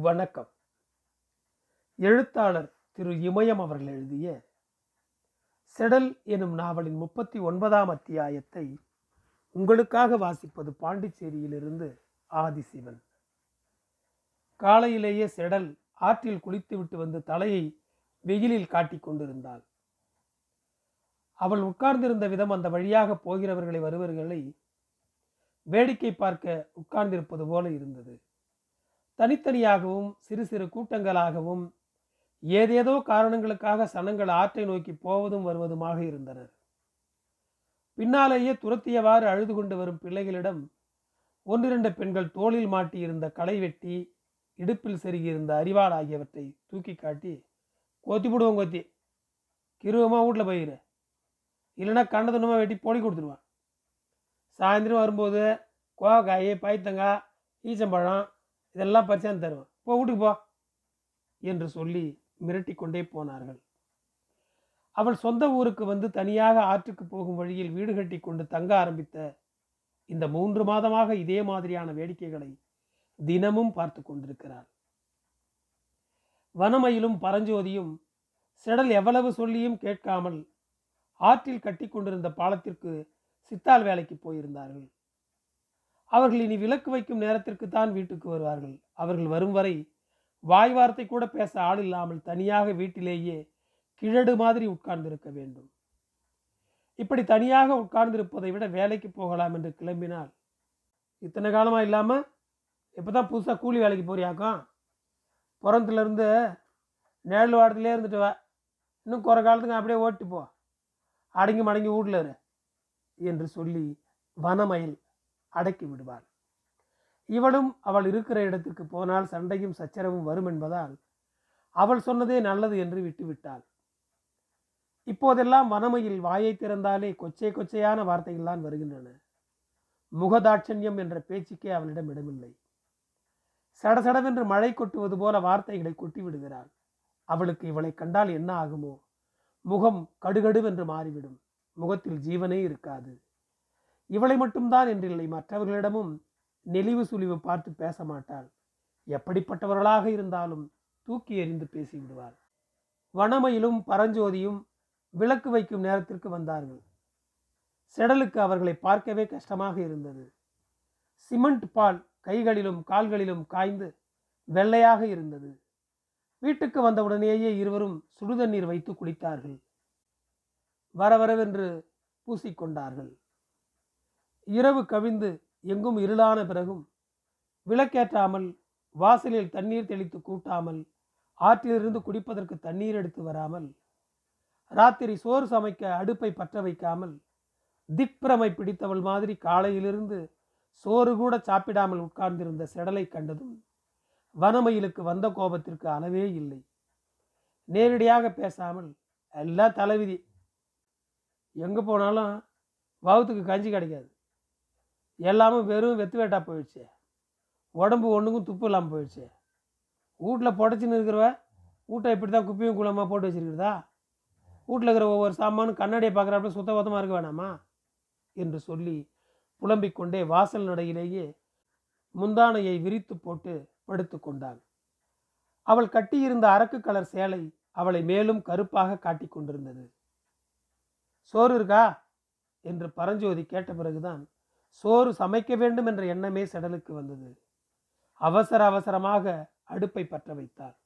வணக்கம். எழுத்தாளர் திரு இமயம் அவர்கள் எழுதிய செடல் எனும் நாவலின் முப்பத்தி ஒன்பதாம் அத்தியாயத்தை உங்களுக்காக வாசிப்பது பாண்டிச்சேரியிலிருந்து ஆதிசிவன். காலையிலேயே செடல் ஆற்றில் குளித்துவிட்டு வந்து தலையை வெயிலில் காட்டிக் கொண்டிருந்தாள். அவள் உட்கார்ந்திருந்த விதம் அந்த வழியாக போகிறவர்களை வருவர்களை வேடிக்கை பார்க்க உட்கார்ந்திருப்பது போல இருந்தது. தனித்தனியாகவும் சிறு சிறு கூட்டங்களாகவும் ஏதேதோ காரணங்களுக்காக சனங்கள் ஆற்றை நோக்கி போவதும் வருவதுமாக இருந்தனர். பின்னாலேயே துரத்தியவாறு அழுது கொண்டு வரும் பிள்ளைகளிடம் ஒன்றிரண்டு பெண்கள் தோளில் மாட்டியிருந்த களை வெட்டி இடுப்பில் செருகியிருந்த அரிவாள் ஆகியவற்றை தூக்கி காட்டி கொத்தி போடுவோம் கொத்தி. கிருவமாக வீட்டில் போயிரு. இல்லைன்னா கண்டதுனமாக வெட்டி பொடி கொடுத்துருவான். சாயந்தரம் வரும்போது கோவக்காய் பைத்தங்காய் ஈச்சம்பழம் இதெல்லாம் பறிச்சாந்து தருவேன். போ வீட்டுக்கு போ என்று சொல்லி மிரட்டி கொண்டே போனார்கள். அவள் சொந்த ஊருக்கு வந்து தனியாக ஆற்றுக்கு போகும் வழியில் வீடு கட்டி கொண்டு தங்க ஆரம்பித்த இந்த மூன்று மாதமாக இதே மாதிரியான வேடிக்கைகளை தினமும் பார்த்து கொண்டிருக்கிறாள். வனமயிலும் பரஞ்சோதியும் செடல் எவ்வளவு சொல்லியும் கேட்காமல் ஆற்றில் கட்டி கொண்டிருந்த பாலத்திற்கு சித்தால் வேலைக்கு போயிருந்தார்கள். அவர்கள் இனி விலக்கு வைக்கும் நேரத்திற்கு தான் வீட்டுக்கு வருவார்கள். அவர்கள் வரும் வரை வாய் வார்த்தை கூட பேச ஆள் இல்லாமல் தனியாக வீட்டிலேயே கிழடு மாதிரி உட்கார்ந்திருக்க வேண்டும். இப்படி தனியாக உட்கார்ந்திருப்பதை விட வேலைக்கு போகலாம் என்று கிளம்பினால் இத்தனை காலமாக இல்லாமல் இப்போ தான் புதுசாக கூலி வேலைக்கு போறியாக்கும்? புறத்துலேருந்து நேழல் வாரத்துலேயே இருந்துட்டு வா. இன்னும் குறை காலத்துக்கு அப்படியே ஓட்டு போ. அடங்கி மடங்கி வீட்டில் இரு என்று சொல்லி வனமயில் அடக்கி விடுவார். இவளும் அவள் இருக்கிற இடத்துக்கு போனால் சண்டையும் சச்சரவும் வரும் என்பதால் அவள் சொன்னதே நல்லது என்று விட்டுவிட்டாள். இப்போதெல்லாம் வனமையில் வாயை திறந்தாலே கொச்சை கொச்சையான வார்த்தைகள் தான் வருகின்றன. முகதாட்சண்யம் என்ற பேச்சுக்கே அவளிடம் இடமில்லை. சடசடவென்று மழை கொட்டுவது போல வார்த்தைகளை கொட்டி விடுகிறாள். அவளுக்கு இவளை கண்டால் என்ன ஆகுமோ? முகம் கடுகடுவென்று மாறிவிடும். முகத்தில் ஜீவனே இருக்காது. இவளை மட்டும்தான் என்றில்லை மற்றவர்களிடமும் நெளிவு சுழிவு பார்த்து பேச மாட்டாள். எப்படிப்பட்டவர்களாக இருந்தாலும் தூக்கி எறிந்து பேசிவிடுவாள் வனமையிலும் பரஞ்சோதியும் விளக்கு வைக்கும் நேரத்திற்கு வந்தார்கள். செடலுக்கு அவர்களை பார்க்கவே கஷ்டமாக இருந்தது. சிமெண்ட் பால் கைகளிலும் கால்களிலும் காய்ந்து வெள்ளையாக இருந்தது. வீட்டுக்கு வந்தவுடனேயே இருவரும் சுடுதண்ணீர் வைத்து குளித்தார்கள் வரவரவென்று பூசிக்கொண்டார்கள். இரவு கவிந்து எங்கும் இருளான பிறகும் விளக்கேற்றாமல் வாசலில் தண்ணீர் தெளித்து கூட்டாமல் ஆற்றிலிருந்து குடிப்பதற்கு தண்ணீர் எடுத்து வராமல் ராத்திரி சோறு சமைக்க அடுப்பை பற்ற வைக்காமல் திக்பிரமை பிடித்தவள் மாதிரி காலையிலிருந்து சோறு கூட சாப்பிடாமல் உட்கார்ந்திருந்த செடலை கண்டதும் வனமயிலுக்கு வந்த கோபத்திற்கு அளவே இல்லை. நேரடியாக பேசாமல் எல்லாம் தலைவிதி. எங்கே போனாலும் வவுத்துக்கு கஞ்சி கிடைக்காது. எல்லாமே வெறும் வெத்து வேட்டா போயிடுச்சு. உடம்பு ஒன்றுக்கும் துப்பு இல்லாமல் போயிடுச்சு. வீட்டில் புடச்சின்னு இருக்கிறவ வீட்டை இப்படி தான் குப்பையும் குளமாக போட்டு வச்சிருக்கிறதா? வீட்டில் இருக்கிற ஒவ்வொரு சாமானும் கண்ணாடியை பார்க்குறப்ப சுத்த பத்தமாக இருக்க வேணாமா? என்று சொல்லி புலம்பிக் கொண்டே வாசல் நடையிலேயே முந்தானையை விரித்து போட்டு படுத்து கொண்டாள். அவள் கட்டியிருந்த அரக்கு கலர் சேலை அவளை மேலும் கருப்பாக காட்டிக் கொண்டிருந்தது. சோறு இருக்கா? என்று பரஞ்சோதி கேட்ட பிறகுதான் சோறு சமைக்க வேண்டும் என்ற எண்ணமே செடலுக்கு வந்தது. அவசர அவசரமாக அடுப்பை பற்ற வைத்தார்.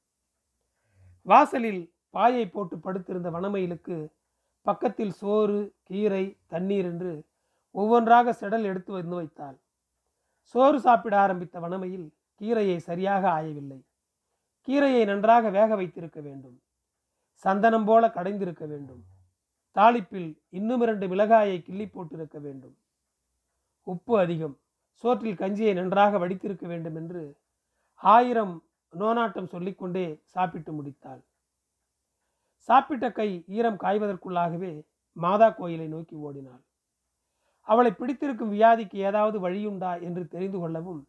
வாசலில் பாயை போட்டு படுத்திருந்த வனமயிலுக்கு பக்கத்தில் சோறு கீரை தண்ணீர் என்று ஒவ்வொன்றாக செடல் எடுத்து வந்து வைத்தாள். சோறு சாப்பிட ஆரம்பித்த வனமையில் கீரையை சரியாக ஆயவில்லை. கீரையை நன்றாக வேக வைத்திருக்க வேண்டும். சந்தனம் போல கடைந்திருக்க வேண்டும். தாளிப்பில் இன்னும் இரண்டு மிளகாயை கிள்ளி போட்டிருக்க வேண்டும். உப்பு அதிகம். சோற்றில் கஞ்சியை நன்றாக வடித்திருக்க வேண்டும் என்று ஆயிரம் நோனாட்டம் சொல்லிக்கொண்டே சாப்பிட்டு முடித்தாள். சாப்பிட்ட கை ஈரம் காய்வதற்குள்ளாகவே மாதா கோயிலை நோக்கி ஓடினாள். அவளை பிடித்திருக்கும் வியாதிக்கு ஏதாவது வழியுண்டா என்று தெரிந்து கொள்ளவும்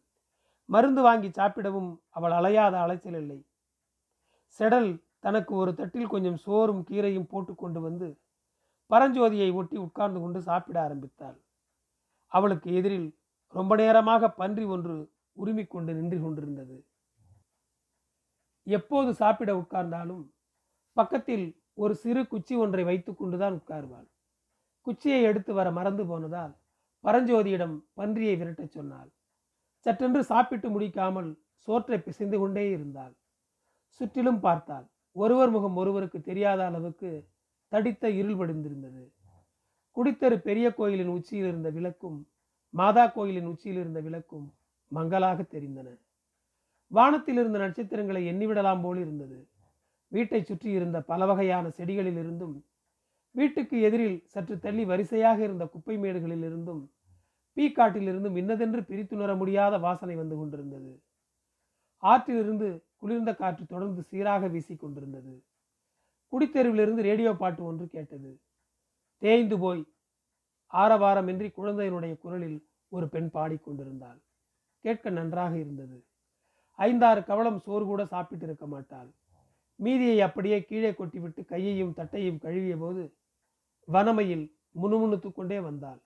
மருந்து வாங்கி சாப்பிடவும் அவள் அலையாத அலைச்சல் இல்லை. செடல் தனக்கு ஒரு தட்டில் கொஞ்சம் சோறும் கீரையும் போட்டு கொண்டு வந்து பரஞ்சோதியை ஒட்டி உட்கார்ந்து கொண்டு சாப்பிட ஆரம்பித்தாள். அவளுக்கு எதிரில் ரொம்ப நேரமாக பன்றி ஒன்று உருமிக் கொண்டு நின்று கொண்டிருந்தது. எப்போது சாப்பிட உட்கார்ந்தாலும் பக்கத்தில் ஒரு சிறு குச்சி ஒன்றை வைத்துக்கொண்டு தான் உட்காருவாள். குச்சியை எடுத்து வர மறந்து போனதால் பரஞ்சோதியிடம் பன்றியை விரட்டச் சொன்னாள். சற்றென்று சாப்பிட்டு முடிக்காமல் சோற்றை பிசைந்து கொண்டே இருந்தாள். சுற்றிலும் பார்த்தாள். ஒருவர் முகம் ஒருவருக்கு தெரியாத அளவுக்கு தடித்த இருள் படிந்திருந்தது குடித்தரு பெரிய கோயிலின் உச்சியில் இருந்த விளக்கும் மாதா கோயிலின் உச்சியில் இருந்த விளக்கும் மங்கலாக தெரிந்தன. வானத்தில் இருந்த நட்சத்திரங்களை எண்ணிவிடலாம் போல் இருந்தது. வீட்டை சுற்றி இருந்த பல வகையான செடிகளில் இருந்தும் வீட்டுக்கு எதிரில் சற்று தள்ளி வரிசையாக இருந்த குப்பை மேடுகளில் இருந்தும் பீக்காட்டிலிருந்தும் இன்னதென்று பிரித்துணர முடியாத வாசனை வந்து கொண்டிருந்தது. ஆற்றிலிருந்து குளிர்ந்த காற்று தொடர்ந்து சீராக வீசிக் கொண்டிருந்தது. குடித்தெருவிலிருந்து ரேடியோ பாட்டு ஒன்று கேட்டது. தேய்ந்து போய் ஆரவாரமின்றி குழந்தையினுடைய குரலில் ஒரு பெண் பாடிக்கொண்டிருந்தாள் கேட்க நன்றாக இருந்தது. ஐந்தாறு கவளம் சோறு கூட சாப்பிட்டு இருக்க மாட்டாள். மீதியை அப்படியே கீழே கொட்டிவிட்டு கையையும் தட்டையும் கழுவிய போது வனமையில் முணுமுணுத்து கொண்டே வந்தாள்.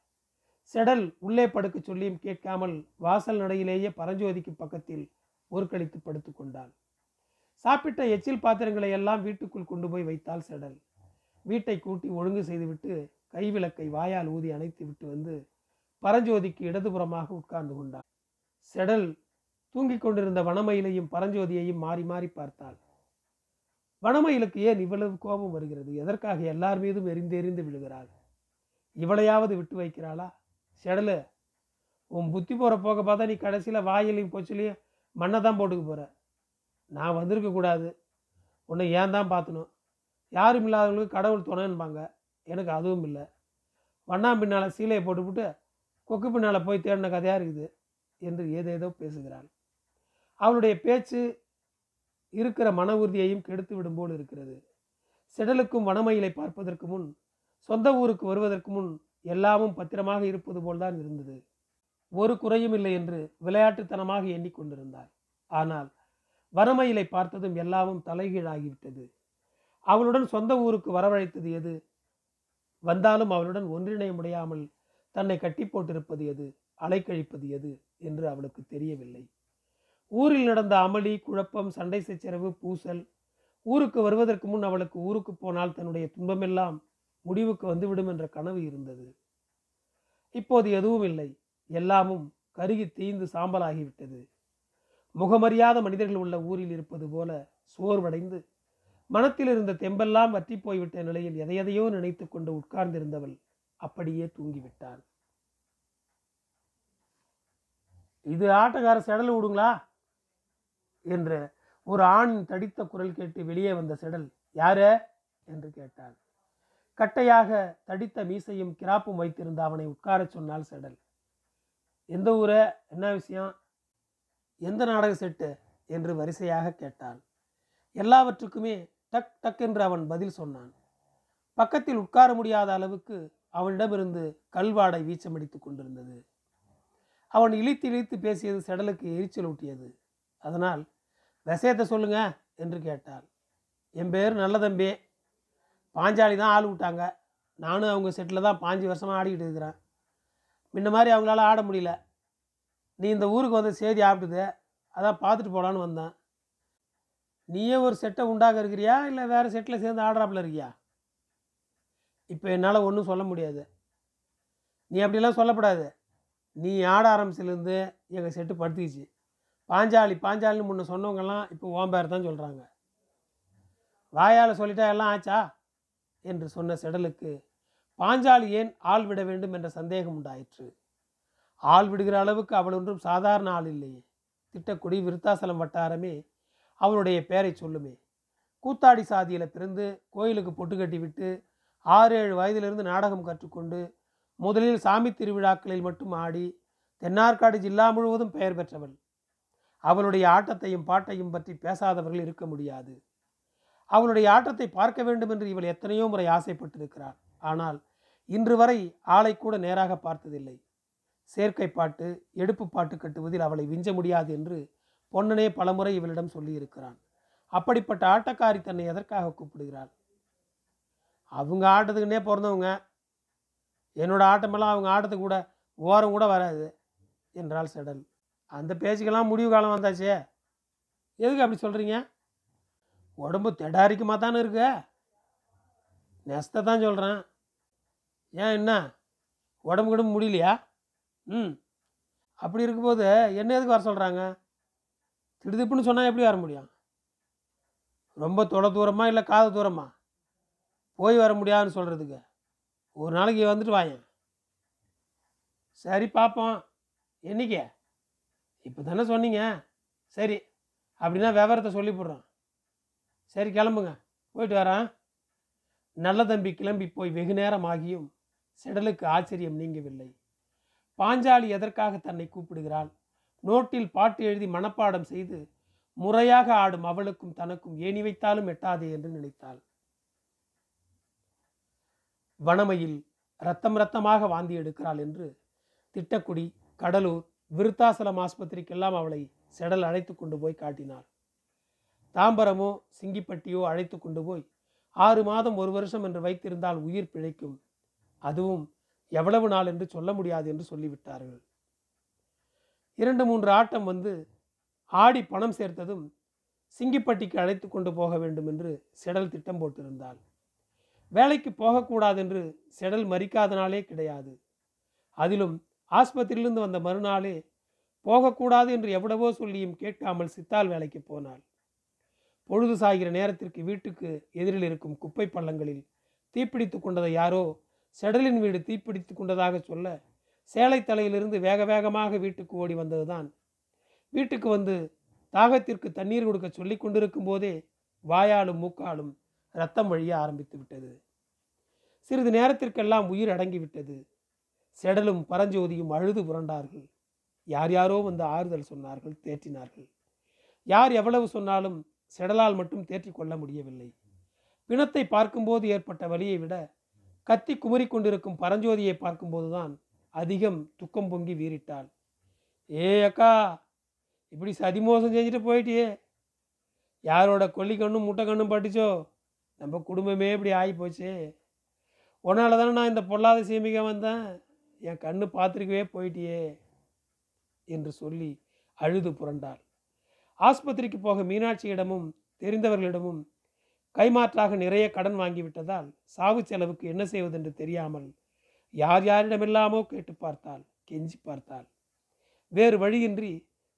செடல் உள்ளே படுக்கச் சொல்லியும் கேட்காமல் வாசல் நடையிலேயே பரஞ்சோதிக்கு பக்கத்தில் ஊர்க்கழித்து படுத்து கொண்டாள். சாப்பிட்ட எச்சில் பாத்திரங்களை எல்லாம் வீட்டுக்குள் கொண்டு போய் வைத்தாள் செடல். வீட்டை கூட்டி ஒழுங்கு செய்துவிட்டு கைவிளக்கை வாயால் ஊதி அணைத்து விட்டு வந்து பரஞ்சோதிக்கு இடதுபுறமாக உட்கார்ந்து கொண்டாள். செடல் தூங்கிக் கொண்டிருந்த வனமயிலையும் பரஞ்சோதியையும் மாறி மாறி பார்த்தாள். வனமயிலுக்கு ஏன் இவ்வளவு கோபம் வருகிறது? எதற்காக எல்லார் மீதும் எரிந்தெறிந்து விழுகிறாள்? இவளையாவது விட்டு வைக்கிறாளா? செடலு உன் புத்தி போகிற போக பார்த்தா நீ கடைசியில் வாயிலையும் கொச்சிலையும் மண்ணை தான் போட்டுக்க போகிற நான் வந்திருக்க கூடாது. உன்னை ஏன் தான் பார்த்தணும்? யாரும் இல்லாதவங்களுக்கு கடவுள் துணைன்பாங்க. எனக்கு அதுவும் இல்லை. வண்ணாம் பின்னால் சீலையை போட்டுவிட்டு கொக்கு பின்னால் போய் தேடின கதையாக இருக்குது என்று ஏதேதோ பேசுகிறாள். அவளுடைய பேச்சு இருக்கிற மன உறுதியையும் கெடுத்து விடும் போல் இருக்கிறது. செடலுக்கும் வனமயிலை பார்ப்பதற்கு முன் சொந்த ஊருக்கு வருவதற்கு முன் எல்லாமும் பத்திரமாக இருப்பது போல்தான் இருந்தது. ஒரு குறையும் இல்லை என்று விளையாட்டுத்தனமாக எண்ணிக்கொண்டிருந்தாள் ஆனால் வனமயிலை பார்த்ததும் எல்லாமும் தலைகீழாகிவிட்டது அவளுடன் சொந்த ஊருக்கு வரவழைத்தது எது? வந்தாலும் அவளுடன் ஒன்றிணைய முடியாமல் தன்னை கட்டி போட்டிருப்பது எது? அலைக்கழிப்பது எது? என்று அவளுக்கு தெரியவில்லை. ஊரில் நடந்த அமளி குழப்பம் சண்டை சச்சரவு பூசல் ஊருக்கு வருவதற்கு முன் அவளுக்கு ஊருக்கு போனால் தன்னுடைய துன்பமெல்லாம் முடிவுக்கு வந்துவிடும் என்ற கனவு இருந்தது. இப்போது எதுவும் இல்லை. எல்லாமும் கருகி தீய்ந்து சாம்பலாகிவிட்டது. முகமறியாத மனிதர்கள் உள்ள ஊரில் இருப்பது போல சோர்வடைந்து மனத்தில் இருந்த தெம்பெல்லாம் வற்றி போய்விட்ட நிலையில் எதையதையோ நினைத்து கொண்டு உட்கார்ந்திருந்தவள் அப்படியே தூங்கிவிட்டாள். இது ஆட்டக்கார செடல் விடுங்களா? என்ற ஒரு ஆணின் தடித்த குரல் கேட்டு வெளியே வந்த செடல் யாரு? என்று கேட்டாள். கட்டையாக தடித்த மீசையும் கிராப்பும் வைத்திருந்த அவனை உட்காரச் சொன்னால் செடல். எந்த ஊர? என்ன விஷயம்? எந்த நாடக செட்டு? என்று வரிசையாக கேட்டாள். எல்லாவற்றுக்குமே டக் டக் என்று அவன் பதில் சொன்னான். பக்கத்தில் உட்கார முடியாத அளவுக்கு அவனிடமிருந்து கல்வாடை வீச்சமடித்துக் கொண்டிருந்தது. அவன் இழித்து இழித்து பேசியது செடலுக்கு எரிச்சல் ஊட்டியது. அதனால் விஷயத்தை சொல்லுங்க என்று கேட்டாள். என் பேர் நல்ல தம்பி பாஞ்சாலி தான் ஆள் விட்டாங்க நானும் அவங்க செட்டில் தான் பாஞ்சு வருஷமாக ஆடிக்கிட்டு இருக்கிறேன். முன்ன மாதிரி அவங்களால ஆட முடியல. நீ இந்த ஊருக்கு வந்து செய்தி ஆப்பிட்டுது. அதான் பார்த்துட்டு போகலான்னு வந்தேன். நீயே ஒரு செட்டை உண்டாக இருக்கிறியா? இல்லை வேறு செட்டில் சேர்ந்து ஆடுறாப்புல இருக்கியா? இப்போ என்னால் ஒன்றும் சொல்ல முடியாது. நீ அப்படிலாம் சொல்லப்படாது. நீ ஆட ஆரம்பிச்சிலேருந்து எங்கள் செட்டு படுத்துக்கிச்சு பாஞ்சாலி பாஞ்சாலின்னு முன்ன சொன்னவங்கெல்லாம் இப்போ ஓம்பேர் தான் சொல்கிறாங்க வாயால் சொல்லிட்டா எல்லாம் ஆச்சா? என்று சொன்ன செடலுக்கு பாஞ்சாலி ஏன் ஆள் விட வேண்டும் என்ற சந்தேகம் உண்டாயிற்று. ஆள் விடுகிற அளவுக்கு அவள் ஒன்றும் சாதாரண ஆள் இல்லையே. திட்டக்குடி விருத்தாசலம் வட்டாரமே அவனுடைய பெயரை சொல்லுமே. கூத்தாடி சாதியில் பிறந்து கோயிலுக்கு பொட்டு கட்டி விட்டு ஆறு ஏழு வயதிலிருந்து நாடகம் கற்றுக்கொண்டு முதலில் சாமி திருவிழாக்களில் மட்டும் ஆடி தென்னார்காடு ஜில்லா முழுவதும் பெயர் பெற்றவள். அவளுடைய ஆட்டத்தையும் பாட்டையும் பற்றி பேசாதவர்கள் இருக்க முடியாது. அவளுடைய ஆட்டத்தை பார்க்க வேண்டும் என்று இவள் எத்தனையோ முறை ஆசைப்பட்டிருக்கிறாள். ஆனால் இன்று வரை ஆளை கூட நேராக பார்த்ததில்லை. சேர்க்கை பாட்டு எடுப்பு பாட்டு கட்டுவதில் அவளை விஞ்ச முடியாது என்று பொன்னனே பலமுறை இவளிடம் சொல்லியிருக்கிறான். அப்படிப்பட்ட ஆட்டக்காரி தன்னை எதற்காக கூப்பிடுகிறாள்? அவங்க ஆட்டத்துக்குன்னே பிறந்தவங்க. என்னோட ஆட்டமெல்லாம் அவங்க ஆட்டத்துக்கு கூட ஓரம் கூட வராது என்றாள் செடல். அந்த பேச்சுக்கெல்லாம் முடிவு காலம் வந்தாச்சே. எதுக்கு அப்படி சொல்கிறீங்க உடம்பு திடாரிக்குமா தானே இருக்க? நெஸ்தை தான் சொல்கிறேன் ஏன் என்ன? உடம்பு கிடம்பு முடியலையா? ம். அப்படி இருக்கும்போது என்ன எதுக்கு வர சொல்கிறாங்க திடுதிப்புன்னு சொன்னால் எப்படி வர முடியும்? ரொம்ப தொலை தூரமா இல்லை காத தூரமா? போய் வர முடியாதுன்னு சொல்கிறதுக்கு ஒரு நாளைக்கு வந்துட்டு வாயேன். சரி பார்ப்போம் என்னைக்கு? இப்போ தானே சொன்னீங்க. சரி அப்படின்னா விவரத்தை சொல்லிவிடுறோம் சரி கிளம்புங்க. போயிட்டு வரேன். நல்ல தம்பி கிளம்பி போய் வெகு நேரம் ஆகியும் செடலுக்கு ஆச்சரியம் நீங்கவில்லை. பாஞ்சாலி எதற்காக தன்னை கூப்பிடுகிறாள்? நோட்டில் பாட்டு எழுதி மனப்பாடம் செய்து முறையாக ஆடும் அவளுக்கும் தனக்கும் ஏணி வைத்தாலும் எட்டாதே என்று நினைத்தாள். வனமையில் ரத்தம் ரத்தமாக வாந்தி எடுக்கிறாள் என்று திட்டக்குடி கடலூர் விருத்தாசலம் ஆஸ்பத்திரிக்கெல்லாம் அவளை செடல் அழைத்து கொண்டு போய் காட்டினாள். தாம்பரமோ சிங்கிப்பட்டியோ அழைத்து கொண்டு போய் ஆறு மாதம் ஒரு வருஷம் என்று வைத்திருந்தால் உயிர் பிழைக்கும். அதுவும் எவ்வளவு நாள் என்று சொல்ல முடியாது என்று சொல்லிவிட்டார்கள். இரண்டு மூன்று ஆட்டம் வந்து ஆடி பணம் சேர்த்ததும் சிங்கிப்பட்டிக்கு அழைத்து கொண்டு போக வேண்டும் என்று செடல் திட்டம் போட்டிருந்தாள். வேலைக்கு போகக்கூடாது என்று செடல் மறிக்காதனாலே கிடையாது. அதிலும் ஆஸ்பத்திரியிலிருந்து வந்த மறுநாளே போகக்கூடாது என்று எவ்வளவோ சொல்லியும் கேட்காமல் சித்தால் வேலைக்கு போனாள். பொழுது சாகிற நேரத்திற்கு வீட்டுக்கு எதிரில் இருக்கும் குப்பை பள்ளங்களில் தீப்பிடித்து கொண்டதை யாரோ செடலின் வீடு தீப்பிடித்து கொண்டதாக சொல்ல சேலை தலையிலிருந்து வேக வேகமாக வீட்டுக்கு ஓடி வந்ததுதான். வீட்டுக்கு வந்து தாகத்திற்கு தண்ணீர் கொடுக்க சொல்லி கொண்டிருக்கும் போதே வாயாலும் மூக்காலும் ரத்தம் வழிய ஆரம்பித்து விட்டது. சிறிது நேரத்திற்கெல்லாம் உயிர் அடங்கிவிட்டது செடலும் பரஞ்சோதியும் அழுது புரண்டார்கள். யார் யாரோ வந்து ஆறுதல் சொன்னார்கள் தேற்றினார்கள். யார் எவ்வளவு சொன்னாலும் செடலால் மட்டும் தேற்றி கொள்ள முடியவில்லை. பிணத்தை பார்க்கும்போது ஏற்பட்ட வலியை விட கத்தி குமரிக்கொண்டிருக்கும் பரஞ்சோதியை பார்க்கும்போதுதான் அதிகம் துக்கம் பொங்கி வீறிட்டாள். ஏ அக்கா இப்படி சதிமோசம் செஞ்சுட்டு போயிட்டியே. யாரோட கொல்லி கண்ணும் முட்டை கண்ணும் பட்டுச்சோ? நம்ம குடும்பமே இப்படி ஆகி போச்சு உன்னால தானே நான் இந்த பொல்லாத சீமிக்க வந்தேன். என் கண்ணு பார்த்துருக்கவே போயிட்டியே என்று சொல்லி அழுது புரண்டாள். ஆஸ்பத்திரிக்கு போக மீனாட்சியிடமும் தெரிந்தவர்களிடமும் கைமாற்றாக நிறைய கடன் வாங்கிவிட்டதால் சாவு செலவுக்கு என்ன செய்வதென்று தெரியாமல் யார் யாரிடமெல்லாமோ கேட்டு பார்த்தாள் கெஞ்சி பார்த்தாள் வேறு வழியின்றி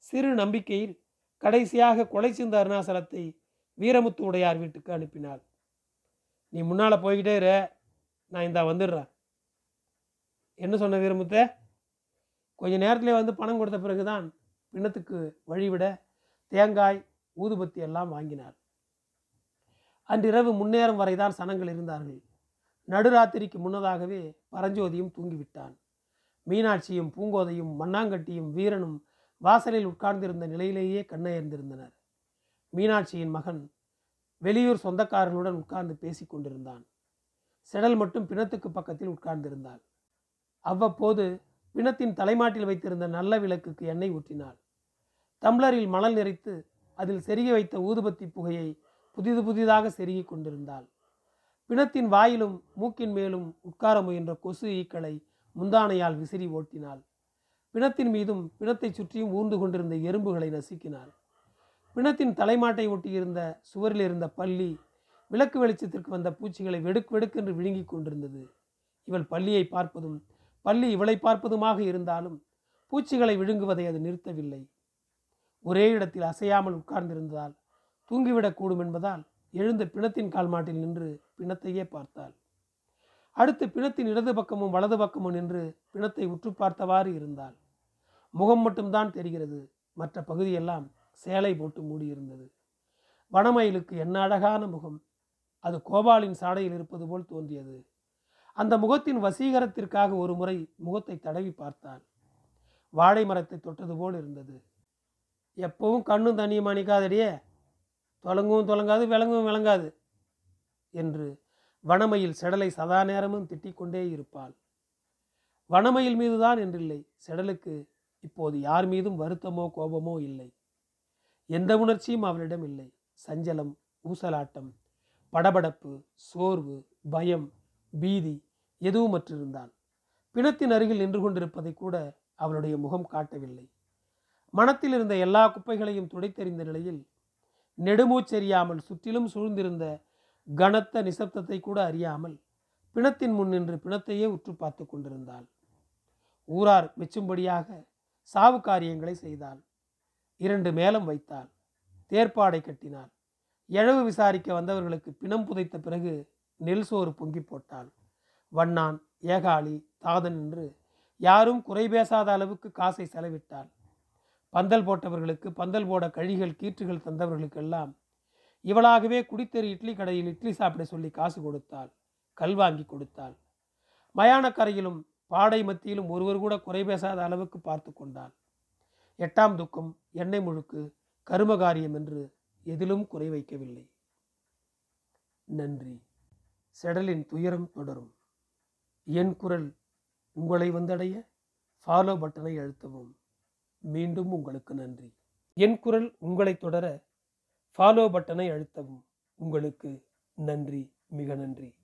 சிறு நம்பிக்கையில் கடைசியாக கொலை சிந்த அருணாசலத்தை வீரமுத்து உடையார் வீட்டுக்கு அனுப்பினாள். நீ முன்னால் போய்கிட்டே இரு நான் இந்தா வந்துடுறேன். என்ன சொன்ன வீரமுத்த? கொஞ்ச நேரத்திலே வந்து பணம் கொடுத்த பிறகுதான் பிணத்துக்கு வழிவிட தேங்காய் ஊதுபத்தி எல்லாம் வாங்கினார் அன்றிரவு முன்னேறும் வரைதான் சனங்கள் இருந்தார்கள். நடுராத்திரிக்கு முன்னதாகவே பரஞ்சோதியும் தூங்கிவிட்டான். மீனாட்சியும் பூங்கோதையும் மண்ணாங்கட்டியும் வீரனும் வாசலில் உட்கார்ந்திருந்த நிலையிலேயே கண்ணயர்ந்திருந்தனர். மீனாட்சியின் மகன் வெளியூர் சொந்தக்காரர்களுடன் உட்கார்ந்து பேசிக் கொண்டிருந்தான் செடல் மட்டும் பிணத்துக்கு பக்கத்தில் உட்கார்ந்திருந்தாள். அவ்வப்போது பிணத்தின் தலைமாட்டில் வைத்திருந்த நல்ல விளக்குக்கு எண்ணெய் ஊற்றினாள். டம்ளரில் மணல் நிறைத்து அதில் செருகி வைத்த ஊதுபத்தி புகையை புதிது புதிதாக செருகி கொண்டிருந்தாள். பிணத்தின் வாயிலும் மூக்கின் மேலும் உட்கார முயன்ற கொசு ஈக்களை முந்தானையால் விசிறி ஓட்டினாள். பிணத்தின் மீதும் பிணத்தை சுற்றியும் ஊர்ந்து கொண்டிருந்த எறும்புகளை நசுக்கினாள். பிணத்தின் தலைமாட்டை ஒட்டியிருந்த சுவரில் இருந்த பள்ளி விளக்கு வெளிச்சத்திற்கு வந்த பூச்சிகளை வெடுக் வெடுக்கென்று விழுங்கிக் கொண்டிருந்தது. இவள் பள்ளியை பார்ப்பதும் பள்ளி இவளை பார்ப்பதுமாக இருந்தாலும் பூச்சிகளை விழுங்குவதை அது நிறுத்தவில்லை. ஒரே இடத்தில் அசையாமல் உட்கார்ந்திருந்ததால் தூங்கிவிடக்கூடும் என்பதால் எழுந்த பிணத்தின் கால்மாட்டில் நின்று பிணத்தையே பார்த்தாள். அடுத்து பிணத்தின் இடது பக்கமும் வலது பக்கமும் நின்று பிணத்தை உற்று பார்த்தவாறு இருந்தாள். முகம் மட்டும்தான் தெரிகிறது. மற்ற பகுதியெல்லாம் சேலை போட்டு மூடியிருந்தது. வனமயிலுக்கு என்ன அழகான முகம். அது கோபாலின் சாடையில் இருப்பது போல் தோன்றியது. அந்த முகத்தின் வசீகரத்திற்காக ஒரு முறை முகத்தை தடவி பார்த்தாள். வாழை மரத்தை தொட்டது போல் இருந்தது. எப்பவும் கண்ணும் தண்ணியும் அணிக்காதடியே தொலங்கவும் தொலங்காது விளங்கவும் விளங்காது என்று வனமையில் செடலை சதா நேரமும் திட்டிக்கொண்டே இருப்பாள். வனமையில் மீதுதான் என்றில்லை. செடலுக்கு இப்போது யார் மீதும் வருத்தமோ கோபமோ இல்லை. எந்த உணர்ச்சியும் அவளிடம் இல்லை. சஞ்சலம் ஊசலாட்டம் படபடப்பு சோர்வு பயம் பீதி எதுவும் மற்றிருந்தாள் பிணத்தின் அருகில் நின்று கொண்டிருப்பதை கூட அவளுடைய முகம் காட்டவில்லை. மனத்தில் இருந்த எல்லா குப்பைகளையும் துடைத்தெறிந்த நிலையில் நெடுமூச்செறியாமல் சுற்றிலும் சூழ்ந்திருந்த கனத்த நிசப்தத்தை கூட அறியாமல் பிணத்தின் முன் நின்று பிணத்தையே உற்று பார்த்து கொண்டிருந்தாள். ஊரார் மெச்சும்படியாக சாவு காரியங்களை செய்தாள். இரண்டு மேலம் வைத்தாள். தேர்ப்பாடை கட்டினாள். எழவு விசாரிக்க வந்தவர்களுக்கு பிணம் புதைத்த பிறகு நெல் சோறு பொங்கி போட்டாள். வண்ணான் ஏகாளி தாதன் என்று யாரும் குறை பேசாத அளவுக்கு காசை செலவிட்டாள். பந்தல் போட்டவர்களுக்கு பந்தல் போட கழிகள் கீற்றுகள் தந்தவர்களுக்கெல்லாம் இவளாகவே குடித்தெரு இட்லி கடையில் இட்லி சாப்பிட சொல்லி காசு கொடுத்தாள் கல் வாங்கி கொடுத்தாள். மயானக்கரையிலும் பாடை மத்தியிலும் ஒருவர் கூட குறை பேசாத அளவுக்கு பார்த்து கொண்டாள். எட்டாம் துக்கம் எண்ணெய் முழுக்கு கருமகாரியம் என்று எதிலும் குறை வைக்கவில்லை. நன்றி. செடலின் துயரம் தொடரும். என் குரல் உங்களை வந்தடைய ஃபாலோ பட்டனை அழுத்தவும். மீண்டும் உங்களுக்கு நன்றி. என் குரல் உங்களை தொடர ஃபாலோ பட்டனை அழுத்தவும். உங்களுக்கு நன்றி மிக நன்றி.